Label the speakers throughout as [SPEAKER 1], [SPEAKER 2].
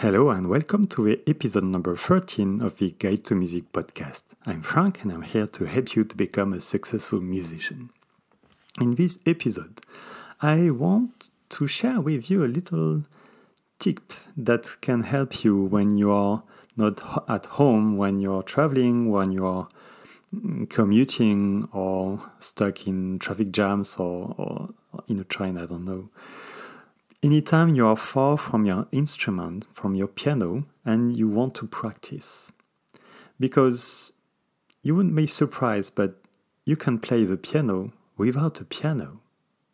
[SPEAKER 1] Hello and welcome to the episode number 13 of the Guide to Music podcast. I'm Frank and I'm here to help you to become a successful musician. In this episode, I want to share with you a little tip that can help you when you are not at home, when you're traveling, when you're mm, commuting or stuck in traffic jams or, or in a train, I don't know. Anytime you are far from your instrument, from your piano, and you want to practice. Because you wouldn't be surprised, but you can play the piano without a piano.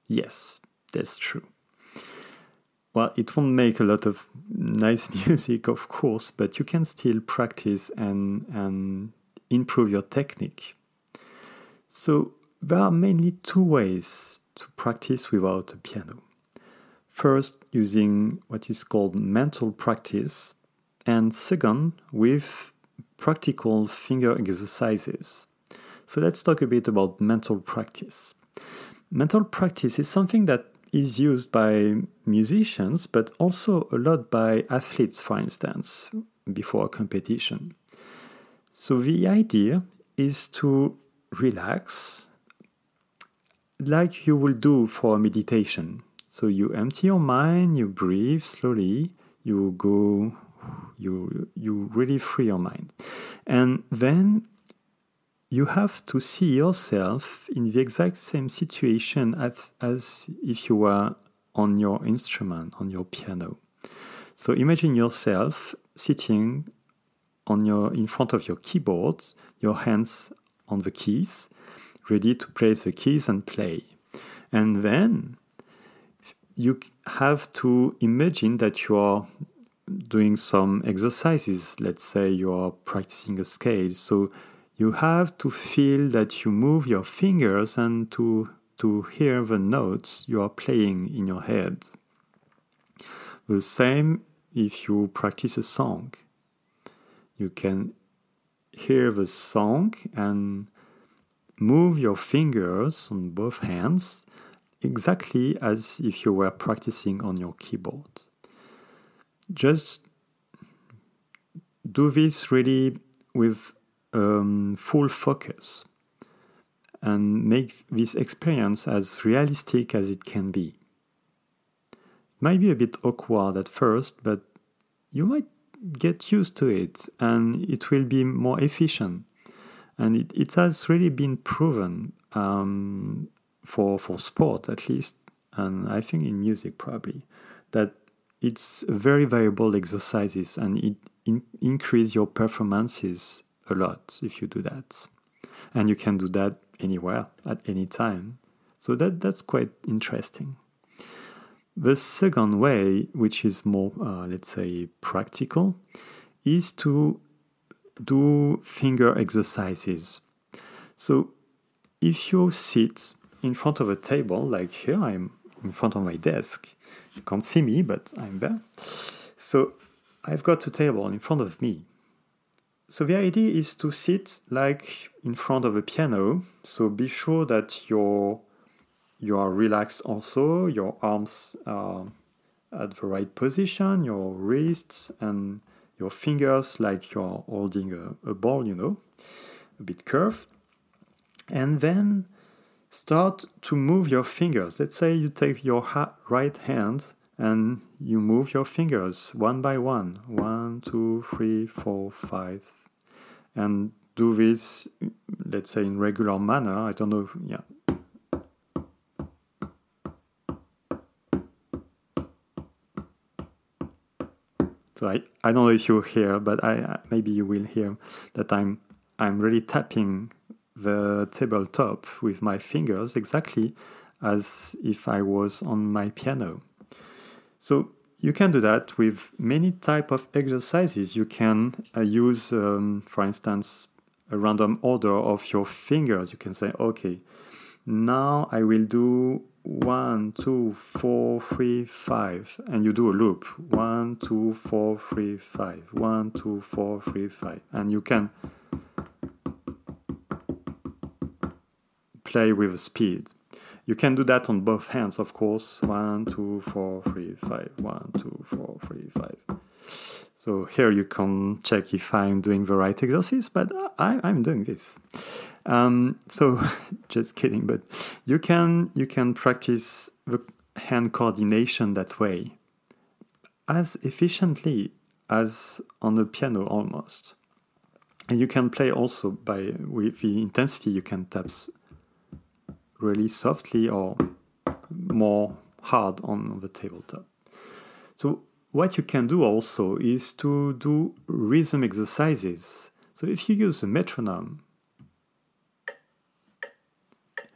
[SPEAKER 1] Yes, that's true. Well, it won't make a lot of nice music, of course, but you can still practice and, and improve your technique. So, there are mainly two ways to practice without a piano. First, using what is called mental practice, and second, with practical finger exercises. So, let's talk a bit about mental practice. Mental practice is something that is used by musicians, but also a lot by athletes, for instance, before a competition. So, the idea is to relax like you will do for meditation. So you empty your mind, you breathe slowly, you go, you you really free your mind, and then you have to see yourself in the exact same situation as, as if you were on your instrument, on your piano. So imagine yourself sitting on your in front of your keyboard, your hands on the keys, ready to press the keys and play. And then you have to imagine that you are doing some exercises. Let's say you are practicing a scale. So you have to feel that you move your fingers and to, to hear the notes you are playing in your head. The same if you practice a song. You can hear the song and move your fingers on both hands exactly as if you were practicing on your keyboard. Just do this really with um, full focus and make this experience as realistic as it can be. It might be a bit awkward at first, but you might get used to it and it will be more efficient. And it, it has really been proven um, for for sport at least, and I think in music probably, that it's very valuable exercises and it in, increase your performances a lot if you do that, and you can do that anywhere at any time. So that that's quite interesting. The second way, which is more, uh, let's say, practical, is to do finger exercises. So if you sit in front of a table, like here, I'm in front of my desk. You can't see me, but I'm there. So I've got a table in front of me. So the idea is to sit like in front of a piano. So be sure that you're, you are relaxed also, your arms are at the right position, your wrists and your fingers like you're holding a, a ball, you know, a bit curved. And then start to move your fingers. Let's say you take your ha- right hand and you move your fingers one by one one, two, three, four, five, and do this, let's say, in regular manner. I don't know, if, yeah. So I, I don't know if you hear, but I maybe you will hear that I'm I'm really tapping the tabletop with my fingers exactly as if I was on my piano. So you can do that with many type of exercises. You can uh, use, um, for instance, a random order of your fingers. You can say, okay, now I will do one, two, four, three, five, and you do a loop. One, two, four, three, five. One, two, four, three, five, and you can play with speed. You can do that on both hands, of course. One, two, four, three, five. One, two, four, three, five. So here you can check if I'm doing the right exercise, but I, I'm doing this. Um, so just kidding, but you can you can practice the hand coordination that way as efficiently as on the piano almost. And you can play also by with the intensity you can tap really softly or more hard on the tabletop. So what you can do also is to do rhythm exercises. So if you use a metronome,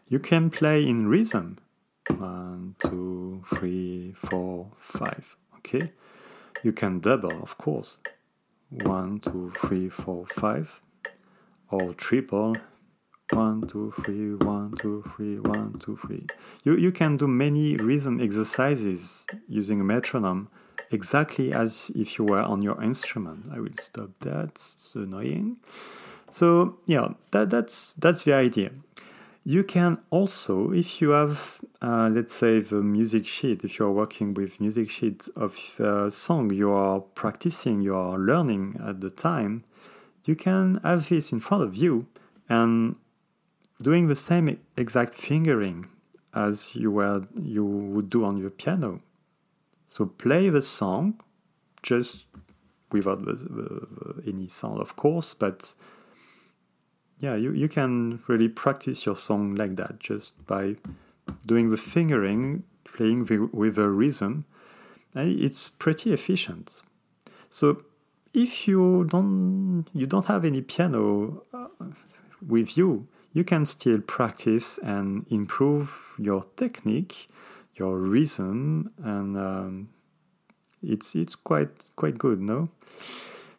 [SPEAKER 1] you can play in rhythm. One, two, three, four, five. Okay. You can double, of course. One, two, three, four, five. Or triple. One, two, three, one, two, three, one, two, three. You, you can do many rhythm exercises using a metronome exactly as if you were on your instrument. I will stop that. It's annoying. So yeah, that, that's that's the idea. You can also, if you have, uh, let's say, the music sheet, if you are working with music sheet of a song you are practicing, you are learning at the time, you can have this in front of you and doing the same exact fingering as you were you would do on your piano. So play the song, just without the, the, the, any sound, of course, but yeah, you, you can really practice your song like that just by doing the fingering, playing the, with a rhythm. It's pretty efficient. So if you don't you don't have any piano uh, with you, you can still practice and improve your technique, your rhythm, and um, it's it's quite quite good, no?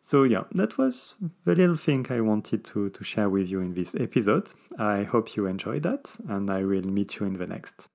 [SPEAKER 1] So yeah, that was the little thing I wanted to, to share with you in this episode. I hope you enjoyed that, and I will meet you in the next.